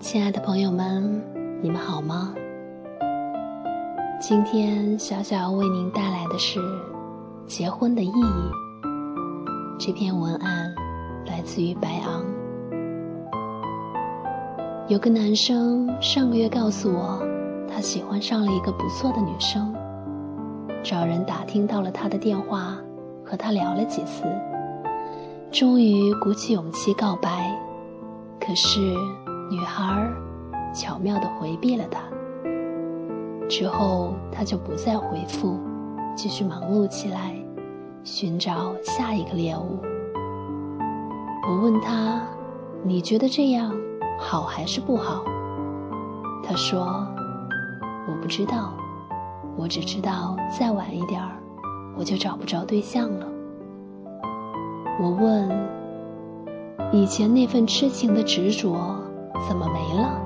亲爱的朋友们，你们好吗？今天小小为您带来的是《结婚的意义》。这篇文案来自于白昂。有个男生上个月告诉我，他喜欢上了一个不错的女生，找人打听到了他的电话，和他聊了几次，终于鼓起勇气告白。可是女孩巧妙地回避了他。之后，他就不再回复，继续忙碌起来，寻找下一个猎物。我问他：“你觉得这样好还是不好？”他说：“我不知道，我只知道再晚一点儿，我就找不着对象了。”我问：“以前那份痴情的执着怎么没了？”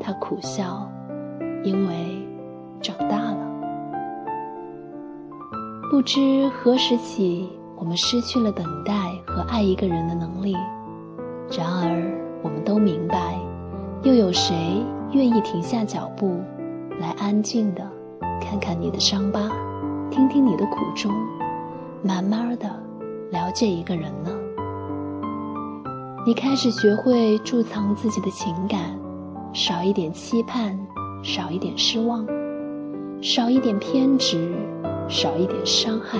他苦笑。因为长大了，不知何时起，我们失去了等待和爱一个人的能力。然而，我们都明白，又有谁愿意停下脚步，来安静的看看你的伤疤，听听你的苦衷，慢慢的了解一个人呢？你开始学会贮藏自己的情感，少一点期盼。少一点失望，少一点偏执，少一点伤害。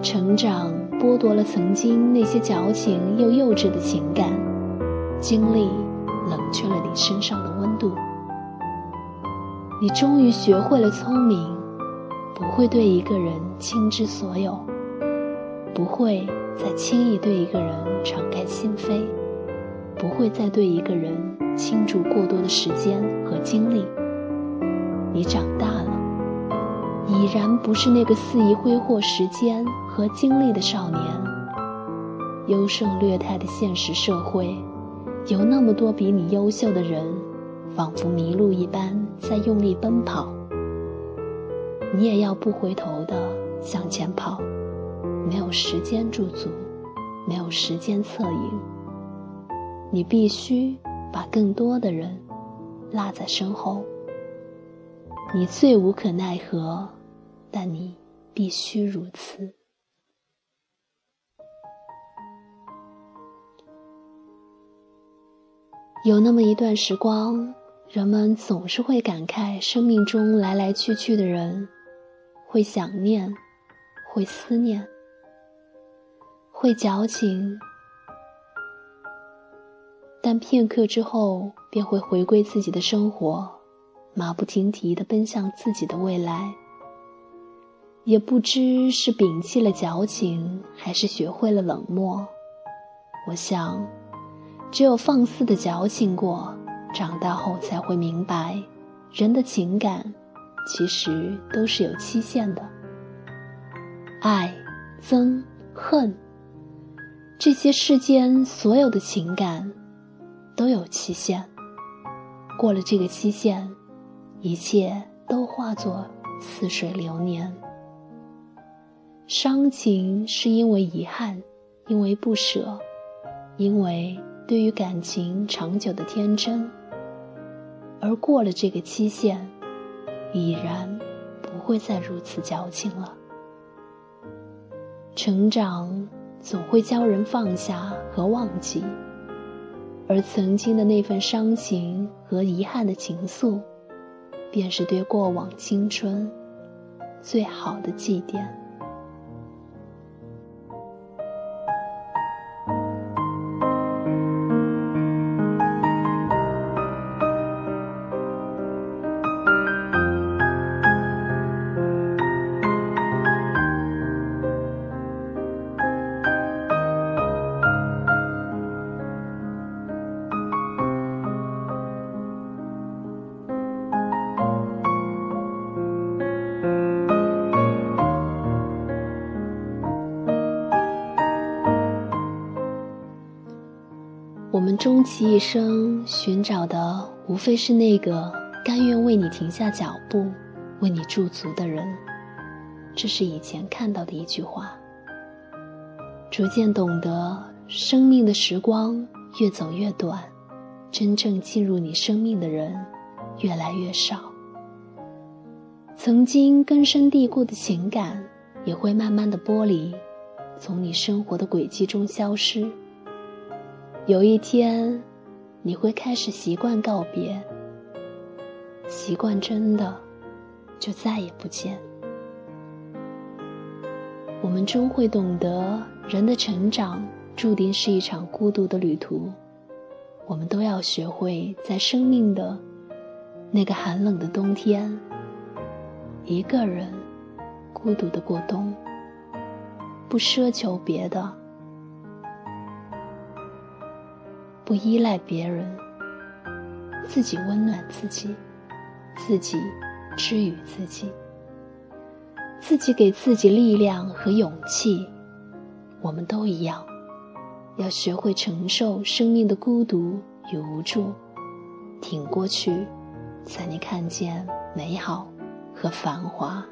成长剥夺了曾经那些矫情又幼稚的情感，经历冷却了你身上的温度。你终于学会了聪明，不会对一个人倾之所有，不会再轻易对一个人敞开心扉，不会再对一个人。倾注过多的时间和精力，你长大了，已然不是那个肆意挥霍时间和精力的少年。优胜劣汰的现实社会，有那么多比你优秀的人，仿佛迷路一般在用力奔跑。你也要不回头的向前跑，没有时间驻足，没有时间侧影，你必须。把更多的人落在身后，你最无可奈何，但你必须如此。有那么一段时光，人们总是会感慨生命中来来去去的人，会想念，会思念，会矫情。但片刻之后，便会回归自己的生活，马不停蹄地奔向自己的未来。也不知是摒弃了矫情，还是学会了冷漠。我想，只有放肆的矫情过，长大后才会明白，人的情感其实都是有期限的。爱、憎、恨，这些世间所有的情感。都有期限，过了这个期限，一切都化作似水流年。伤情是因为遗憾，因为不舍，因为对于感情长久的天真。而过了这个期限，已然不会再如此矫情了。成长总会教人放下和忘记。而曾经的那份伤情和遗憾的情愫，便是对过往青春最好的祭奠。我们终其一生寻找的，无非是那个甘愿为你停下脚步、为你驻足的人。这是以前看到的一句话。逐渐懂得，生命的时光越走越短，真正进入你生命的人越来越少。曾经根深蒂固的情感也会慢慢的剥离，从你生活的轨迹中消失。有一天，你会开始习惯告别，习惯真的就再也不见。我们终会懂得，人的成长注定是一场孤独的旅途。我们都要学会，在生命的那个寒冷的冬天，一个人孤独的过冬，不奢求别的，不依赖别人，自己温暖自己，自己治愈自己。自己给自己力量和勇气，我们都一样，要学会承受生命的孤独与无助，挺过去，才能看见美好和繁华。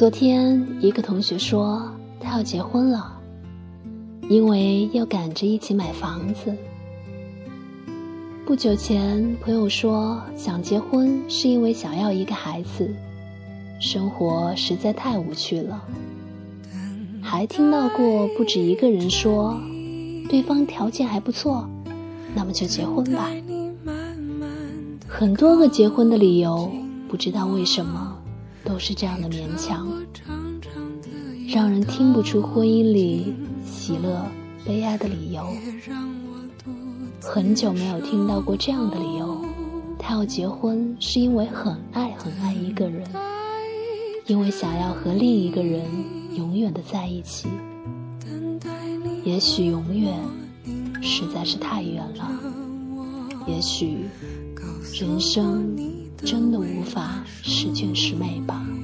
昨天，一个同学说他要结婚了，因为要赶着一起买房子。不久前，朋友说想结婚是因为想要一个孩子，生活实在太无趣了。还听到过不止一个人说，对方条件还不错，那么就结婚吧。很多个结婚的理由，不知道为什么。都是这样的勉强，让人听不出婚姻里喜乐、悲哀的理由。很久没有听到过这样的理由，他要结婚是因为很爱很爱一个人，因为想要和另一个人永远的在一起。也许永远实在是太远了，也许人生。真的无法十全十美吧。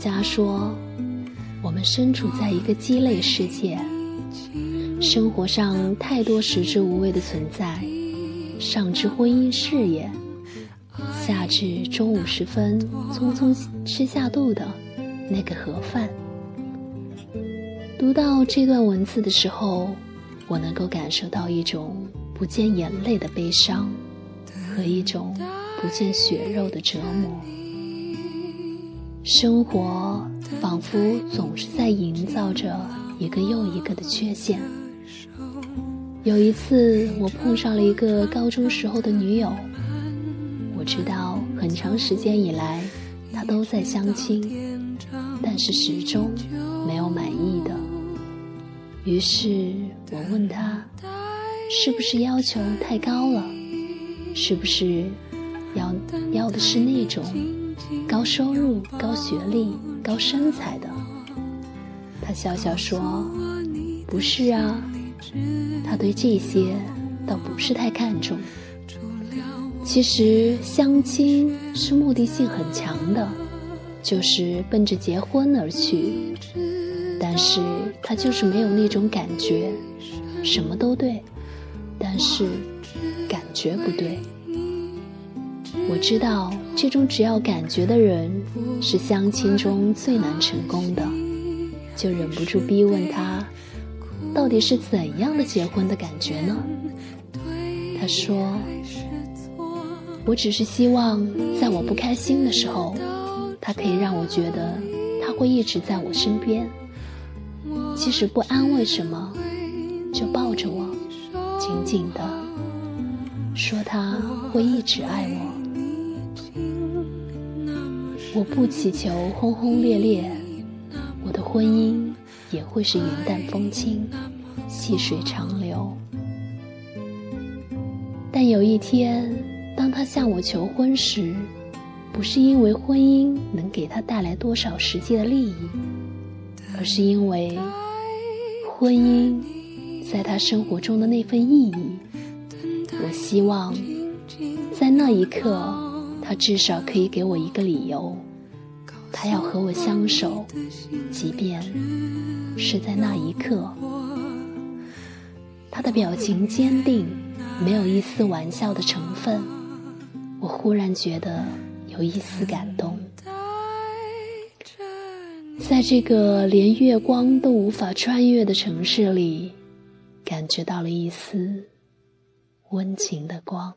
家说：“我们身处在一个鸡肋世界，生活上太多食之无味的存在，上至婚姻事业，下至中午时分匆匆吃下肚的那个盒饭。”读到这段文字的时候，我能够感受到一种不见眼泪的悲伤，和一种不见血肉的折磨。生活仿佛总是在营造着一个又一个的缺陷。有一次，我碰上了一个高中时候的女友，我知道很长时间以来，她都在相亲，但是始终没有满意的。于是我问她，是不是要求太高了？是不是要要的是那种？高收入、高学历、高身材的，他笑笑说：“不是啊，他对这些倒不是太看重，其实相亲是目的性很强的，就是奔着结婚而去。但是他就是没有那种感觉，什么都对，但是感觉不对。我知道这种只要感觉的人是相亲中最难成功的，就忍不住逼问他，到底是怎样的结婚的感觉呢？他说：“我只是希望在我不开心的时候，他可以让我觉得他会一直在我身边。”即使不安慰什么，就抱着我，紧紧的说他会一直爱我。我不祈求轰轰烈烈，我的婚姻也会是云淡风轻，细水长流。但有一天，当他向我求婚时，不是因为婚姻能给他带来多少实际的利益，而是因为。婚姻在他生活中的那份意义，我希望在那一刻，他至少可以给我一个理由，他要和我相守，即便是在那一刻。他的表情坚定，没有一丝玩笑的成分，我忽然觉得有一丝感动。在这个连月光都无法穿越的城市里，感觉到了一丝温情的光。